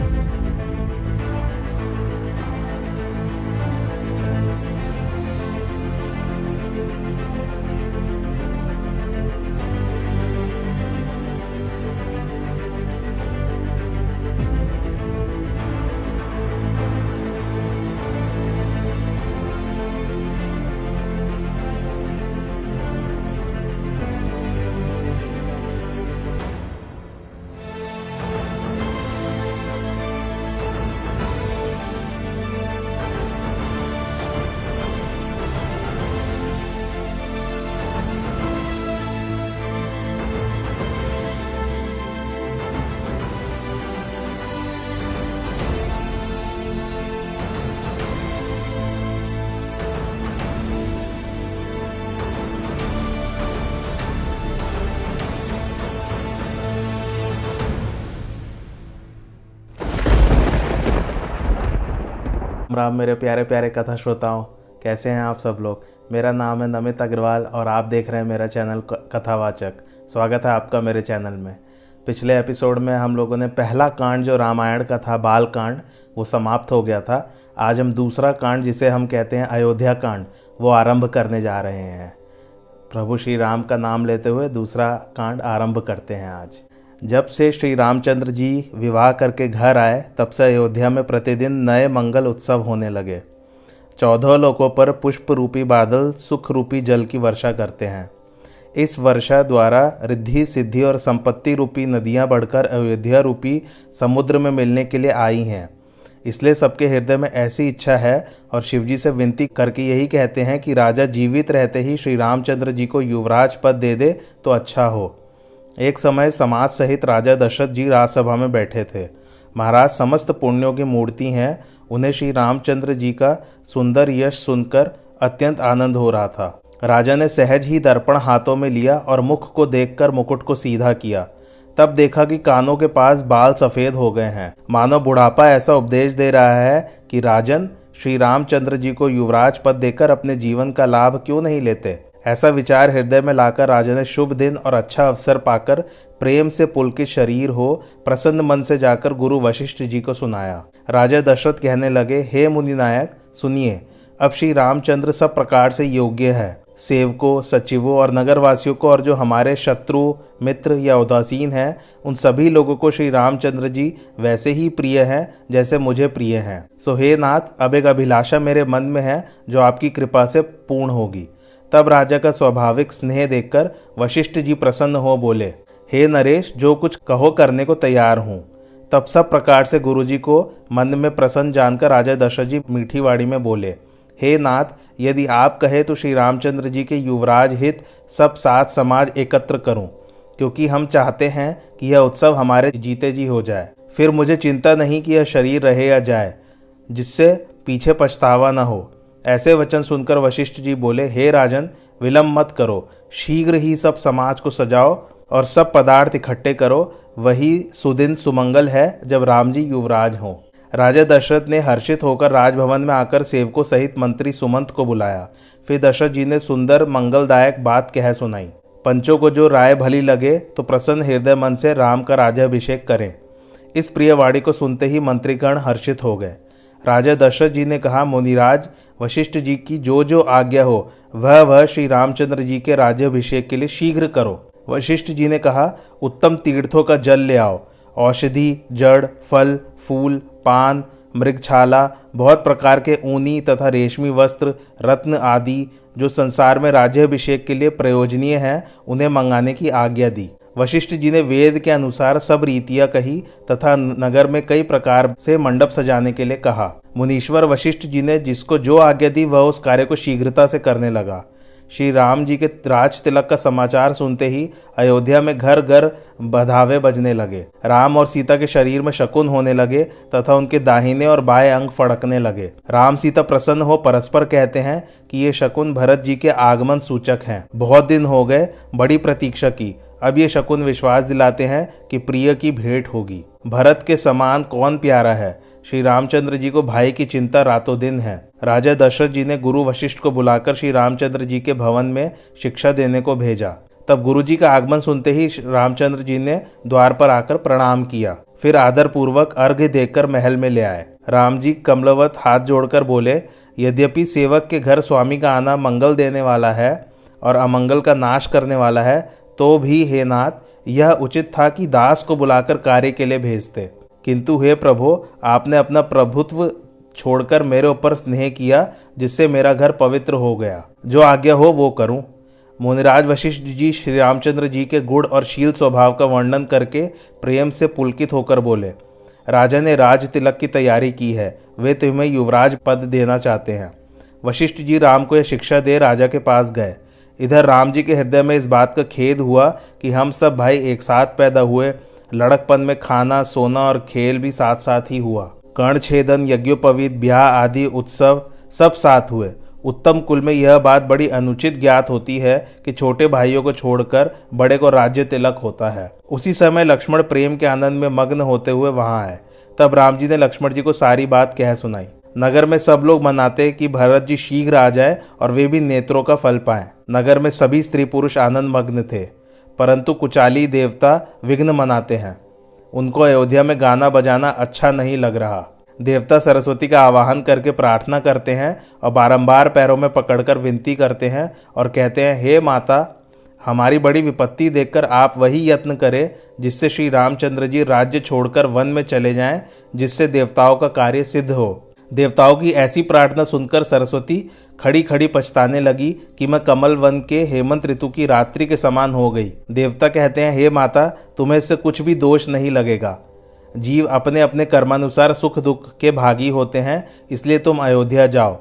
राम राम मेरे प्यारे प्यारे कथा श्रोताओं, कैसे हैं आप सब लोग? मेरा नाम है नमित अग्रवाल और आप देख रहे हैं मेरा चैनल कथावाचक। स्वागत है आपका मेरे चैनल में। पिछले एपिसोड में हम लोगों ने पहला कांड, जो रामायण का था, बाल कांड, वो समाप्त हो गया था। आज हम दूसरा कांड, जिसे हम कहते हैं अयोध्या कांड, वो आरंभ करने जा रहे हैं। प्रभु श्री राम का नाम लेते हुए दूसरा कांड आरंभ करते हैं आज। जब से श्री रामचंद्र जी विवाह करके घर आए, तब से अयोध्या में प्रतिदिन नए मंगल उत्सव होने लगे। चौदह लोकों पर पुष्प रूपी बादल सुख रूपी जल की वर्षा करते हैं। इस वर्षा द्वारा रिद्धि, सिद्धि और संपत्ति रूपी नदियाँ बढ़कर अयोध्या रूपी समुद्र में मिलने के लिए आई हैं। इसलिए सबके हृदय में ऐसी इच्छा है और शिवजी से विनती करके यही कहते हैं कि राजा जीवित रहते ही श्री रामचंद्र जी को युवराज पद दे दे तो अच्छा हो। एक समय समाज सहित राजा दशरथ जी राजसभा में बैठे थे। महाराज समस्त पुण्यों की मूर्ति हैं। उन्हें श्री रामचंद्र जी का सुंदर यश सुनकर अत्यंत आनंद हो रहा था। राजा ने सहज ही दर्पण हाथों में लिया और मुख को देखकर मुकुट को सीधा किया। तब देखा कि कानों के पास बाल सफ़ेद हो गए हैं। मानो बुढ़ापा ऐसा उपदेश दे रहा है कि राजन, श्री रामचंद्र जी को युवराज पद देकर अपने जीवन का लाभ क्यों नहीं लेते? ऐसा विचार हृदय में लाकर राजा ने शुभ दिन और अच्छा अवसर पाकर प्रेम से पुलकित शरीर हो, प्रसन्न मन से जाकर गुरु वशिष्ठ जी को सुनाया। राजा दशरथ कहने लगे, हे मुनि नायक, सुनिए, अब श्री रामचंद्र सब प्रकार से योग्य है। सेवकों, सचिवों और नगरवासियों को और जो हमारे शत्रु, मित्र या उदासीन हैं, उन सभी लोगों को श्री रामचंद्र जी वैसे ही प्रिय हैं, जैसे मुझे प्रिय हैं। सो हे नाथ, अब एक अभिलाषा मेरे मन में है, जो आपकी कृपा से पूर्ण होगी। तब राजा का स्वाभाविक स्नेह देखकर वशिष्ठ जी प्रसन्न हो बोले, हे नरेश, जो कुछ कहो करने को तैयार हूँ तब सब प्रकार से गुरुजी को मन में प्रसन्न जानकर राजा दशरथ जी मीठी वाड़ी में बोले, हे नाथ, यदि आप कहे तो श्री रामचंद्र जी के युवराज हित सब साथ समाज एकत्र करूँ, क्योंकि हम चाहते हैं कि यह उत्सव हमारे जीते जी हो जाए। फिर मुझे चिंता नहीं कि यह शरीर रहे या जाए, जिससे पीछे पछतावा न हो। ऐसे वचन सुनकर वशिष्ठ जी बोले, हे राजन, विलंब मत करो। शीघ्र ही सब समाज को सजाओ और सब पदार्थ इकट्ठे करो। वही सुदिन सुमंगल है जब राम जी युवराज हों। राजा दशरथ ने हर्षित होकर राजभवन में आकर सेवकों सहित मंत्री सुमंत को बुलाया। फिर दशरथ जी ने सुंदर, मंगलदायक बात कह सुनाई। पंचों को जो राय भली लगे तो प्रसन्न हृदय मन से राम का राज्याभिषेक करें। इस प्रिय वाणी को सुनते ही मंत्रीगण हर्षित हो गए। राजा दशरथ जी ने कहा, मुनिराज, वशिष्ठ जी की जो जो आज्ञा हो, वह वह श्री रामचंद्र जी के राज्याभिषेक के लिए शीघ्र करो। वशिष्ठ जी ने कहा, उत्तम तीर्थों का जल ले आओ। औषधि, जड़, फल, फूल, पान, मृगछाला, बहुत प्रकार के ऊनी तथा रेशमी वस्त्र, रत्न आदि, जो संसार में राज्याभिषेक के लिए प्रयोजनीय हैं, उन्हें मंगाने की आज्ञा दी। वशिष्ठ जी ने वेद के अनुसार सब रीतियाँ कही तथा नगर में कई प्रकार से मंडप सजाने के लिए कहा। मुनीश्वर वशिष्ठ जी ने जिसको जो आज्ञा दी, वह उस कार्य को शीघ्रता से करने लगा। श्री राम जी के राज तिलक का समाचार सुनते ही अयोध्या में घर घर बधावे बजने लगे। राम और सीता के शरीर में शकुन होने लगे तथा उनके दाहिने और बाएँ अंग फड़कने लगे। राम सीता प्रसन्न हो परस्पर कहते हैं कि ये शकुन भरत जी के आगमन सूचक हैं। बहुत दिन हो गए, बड़ी प्रतीक्षा की। अब ये शकुन विश्वास दिलाते हैं कि प्रिय की भेंट होगी। भरत के समान कौन प्यारा है? श्री रामचंद्र जी को भाई की चिंता रातों दिन है। राजा दशरथ जी ने गुरु वशिष्ठ को बुलाकर श्री रामचंद्र जी के भवन में शिक्षा देने को भेजा। तब गुरु जी का आगमन सुनते ही रामचंद्र जी ने द्वार पर आकर प्रणाम किया। फिर आदर पूर्वक अर्घ्य देकर महल में ले आए। राम जी कमलवत हाथ जोड़कर बोले, यद्यपि सेवक के घर स्वामी का आना मंगल देने वाला है और अमंगल का नाश करने वाला है तो भी हे नाथ, यह उचित था कि दास को बुलाकर कार्य के लिए भेजते। किंतु हे प्रभु, आपने अपना प्रभुत्व छोड़कर मेरे ऊपर स्नेह किया, जिससे मेरा घर पवित्र हो गया। जो आज्ञा हो वो करूँ। मुनिराज वशिष्ठ जी श्री रामचंद्र जी के गुण और शील स्वभाव का वर्णन करके प्रेम से पुलकित होकर बोले, राजा ने राज तिलक की तैयारी की है, वे तुम्हें युवराज पद देना चाहते हैं। वशिष्ठ जी राम को यह शिक्षा दे राजा के पास गए। इधर राम जी के हृदय में इस बात का खेद हुआ कि हम सब भाई एक साथ पैदा हुए। लड़कपन में खाना, सोना और खेल भी साथ साथ ही हुआ। कर्ण छेदन यज्ञोपवीत, ब्याह आदि उत्सव सब साथ हुए। उत्तम कुल में यह बात बड़ी अनुचित ज्ञात होती है कि छोटे भाइयों को छोड़कर बड़े को राज्य तिलक होता है। उसी समय लक्ष्मण प्रेम के आनंद में मग्न होते हुए वहाँ आए। तब राम जी ने लक्ष्मण जी को सारी बात कह सुनाई। नगर में सब लोग मनाते कि भरत जी शीघ्र आ जाए और वे भी नेत्रों का फल पाएँ। नगर में सभी स्त्री पुरुष आनंद मग्न थे, परंतु कुचाली देवता विघ्न मनाते हैं। उनको अयोध्या में गाना बजाना अच्छा नहीं लग रहा। देवता सरस्वती का आवाहन करके प्रार्थना करते हैं और बारंबार पैरों में पकड़कर विनती करते हैं और कहते हैं, हे माता, हमारी बड़ी विपत्ति देखकर आप वही यत्न करें जिससे श्री रामचंद्र जी राज्य छोड़कर वन में चले जाएँ, जिससे देवताओं का कार्य सिद्ध हो। देवताओं की ऐसी प्रार्थना सुनकर सरस्वती खड़ी खड़ी पछताने लगी कि मैं कमल वन के हेमंत ऋतु की रात्रि के समान हो गई। देवता कहते हैं, हे माता, तुम्हें इससे कुछ भी दोष नहीं लगेगा। जीव अपने अपने कर्मानुसार सुख दुख के भागी होते हैं, इसलिए तुम अयोध्या जाओ।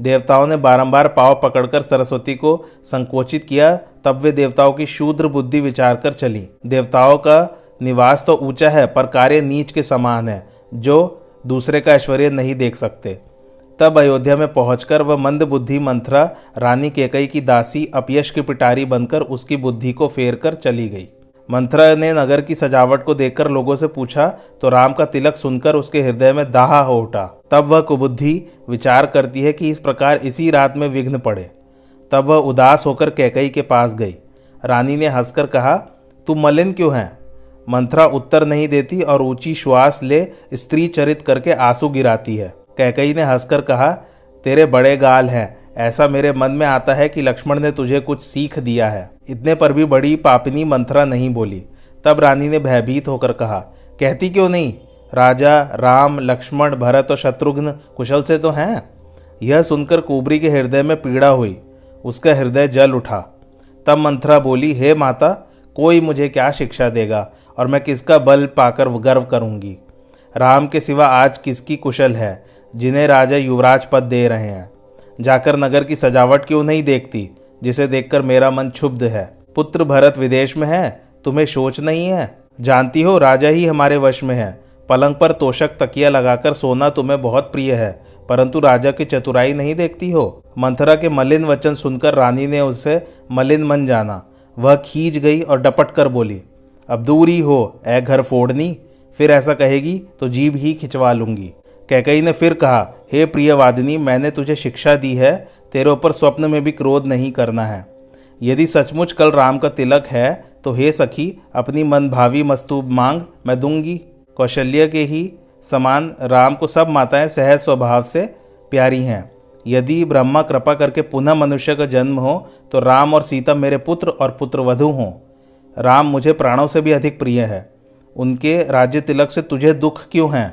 देवताओं ने बारंबार पाव पकड़कर सरस्वती को संकोचित किया, तब वे देवताओं की शूद्र बुद्धि विचार कर चली। देवताओं का निवास तो ऊँचा है, पर कार्य नीच के समान है। जो दूसरे का ऐश्वर्य नहीं देख सकते। तब अयोध्या में पहुंचकर वह मंद बुद्धि मंथरा रानी केकई की दासी अपयश की पिटारी बनकर उसकी बुद्धि को फेर कर चली गई। मंथरा ने नगर की सजावट को देखकर लोगों से पूछा तो राम का तिलक सुनकर उसके हृदय में दाहा हो उठा। तब वह कुबुद्धि विचार करती है कि इस प्रकार इसी रात में विघ्न पड़े। तब वह उदास होकर कैकई के पास गई। रानी ने हंसकर कहा तू मलिन क्यों है? मंथरा उत्तर नहीं देती और ऊँची श्वास ले स्त्री चरित करके आँसू गिराती है। कैकई ने हंसकर कहा, तेरे बड़े गाल हैं। ऐसा मेरे मन में आता है कि लक्ष्मण ने तुझे कुछ सीख दिया है। इतने पर भी बड़ी पापिनी मंथरा नहीं बोली। तब रानी ने भयभीत होकर कहा, कहती क्यों नहीं? राजा, राम, लक्ष्मण, भरत और शत्रुघ्न कुशल से तो हैं। यह सुनकर कुबरी के हृदय में पीड़ा हुई। उसका हृदय जल उठा। तब मंथरा बोली, हे माता कोई मुझे क्या शिक्षा देगा और मैं किसका बल पाकर गर्व करूँगी? राम के सिवा आज किसकी कुशल है, जिन्हें राजा युवराज पद दे रहे हैं? जाकर नगर की सजावट क्यों नहीं देखती, जिसे देखकर मेरा मन क्षुब्ध है? पुत्र भरत विदेश में है, तुम्हें सोच नहीं है? जानती हो, राजा ही हमारे वश में है। पलंग पर तोशक तकिया लगाकर सोना तुम्हें बहुत प्रिय है, परंतु राजा की चतुराई नहीं देखती हो? मंथरा के मलिन वचन सुनकर रानी ने उसे मलिन मन जाना। वह खींच गई और डपट कर बोली, अब दूरी हो ए घर फोड़नी। फिर ऐसा कहेगी तो जीभ ही खिंचवा लूँगी। कैकई ने फिर कहा, हे प्रियवादिनी मैंने तुझे शिक्षा दी है, तेरे ऊपर स्वप्न में भी क्रोध नहीं करना है। यदि सचमुच कल राम का तिलक है तो हे सखी, अपनी मन भावी मस्तूब मांग, मैं दूँगी। कौशल्य के ही समान राम को सब माताएँ सहज स्वभाव से प्यारी हैं। यदि ब्रह्मा कृपा करके पुनः मनुष्य का जन्म हो तो राम और सीता मेरे पुत्र और पुत्र वधु हों। राम मुझे प्राणों से भी अधिक प्रिय है। उनके राज्य तिलक से तुझे दुख क्यों है?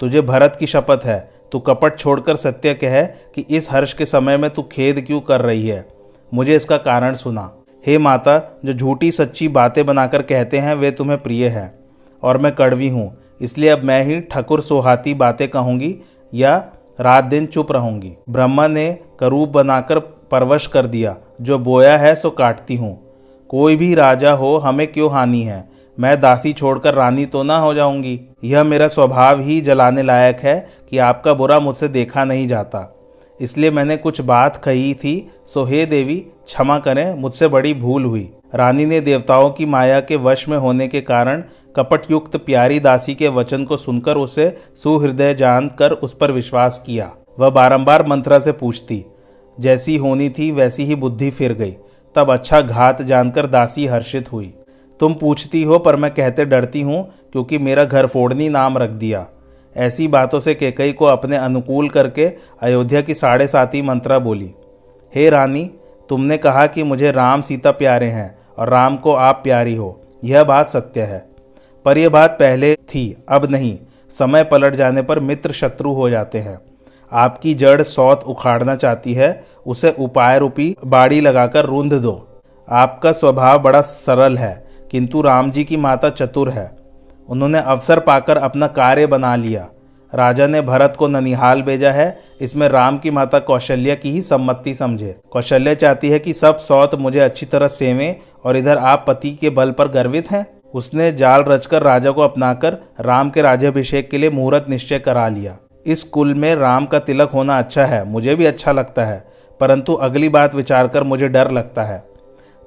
तुझे भरत की शपथ है। तू कपट छोड़कर सत्य कह कि इस हर्ष के समय में तू खेद क्यों कर रही है? मुझे इसका कारण सुना। हे माता, जो झूठी सच्ची बातें बनाकर कहते हैं, वे तुम्हें प्रिय हैं, और मैं कड़वी हूँ। इसलिए अब मैं ही ठकुर सोहाती बातें कहूँगी, या रात दिन चुप रहूँगी। ब्रह्मा ने करूप बनाकर परवश कर दिया, जो बोया है सो काटती हूँ। कोई भी राजा हो, हमें क्यों हानि है? मैं दासी छोड़कर रानी तो ना हो जाऊँगी। यह मेरा स्वभाव ही जलाने लायक है कि आपका बुरा मुझसे देखा नहीं जाता। इसलिए मैंने कुछ बात कही थी, सो हे देवी, क्षमा करें, मुझसे बड़ी भूल हुई। रानी ने देवताओं की माया के वश में होने के कारण कपटयुक्त प्यारी दासी के वचन को सुनकर उसे सुहृदय जानकर उस पर विश्वास किया। वह बारंबार मंत्रा से पूछती, जैसी होनी थी, वैसी ही बुद्धि फिर गई। तब अच्छा घात जानकर दासी हर्षित हुई। तुम पूछती हो, पर मैं कहते डरती हूँ, क्योंकि मेरा घर फोड़नी नाम रख दिया। ऐसी बातों से केकई को अपने अनुकूल करके अयोध्या की साढ़े साती मंत्रा बोली, हे रानी, तुमने कहा कि मुझे राम सीता प्यारे हैं। और राम को आप प्यारी हो। यह बात सत्य है। पर यह बात पहले थी, अब नहीं। समय पलट जाने पर मित्र शत्रु हो जाते हैं। आपकी जड़ सौत उखाड़ना चाहती है, उसे उपाय रूपी बाड़ी लगाकर रूंध दो। आपका स्वभाव बड़ा सरल है, किंतु राम जी की माता चतुर है। उन्होंने अवसर पाकर अपना कार्य बना लिया। राजा ने भरत को ननिहाल भेजा है। इसमें राम की माता कौशल्या की ही सम्मति समझे। कौशल्या चाहती है कि सब सौत मुझे अच्छी तरह सेवें और इधर आप पति के बल पर गर्वित हैं? उसने जाल रचकर राजा को अपनाकर राम के राज्याभिषेक के लिए मुहूर्त निश्चय करा लिया। इस कुल में राम का तिलक होना अच्छा है, मुझे भी अच्छा लगता है, परंतु अगली बात विचार कर मुझे डर लगता है।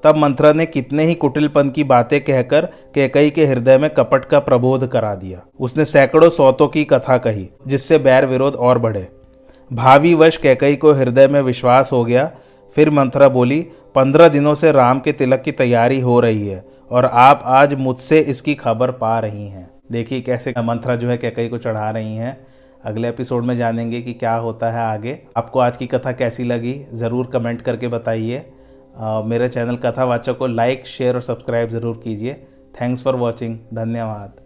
तब मंत्रा ने कितने ही कुटिलपन की बातें कहकर केकई के हृदय में कपट का प्रबोध करा दिया। उसने सैकड़ों सौतों की कथा कही, जिससे बैर विरोध और बढ़े। भावी वश कैकई को हृदय में विश्वास हो गया फिर मंथरा बोली, पंद्रह दिनों से राम के तिलक की तैयारी हो रही है और आप आज मुझसे इसकी खबर पा रही हैं। देखिए कैसे मंत्रा जो है कैकई को चढ़ा रही हैं। अगले एपिसोड में जानेंगे कि क्या होता है आगे। आपको आज की कथा कैसी लगी, ज़रूर कमेंट करके बताइए। मेरे चैनल कथावाचक को लाइक, शेयर और सब्सक्राइब ज़रूर कीजिए। Thanks for watching. धन्यवाद।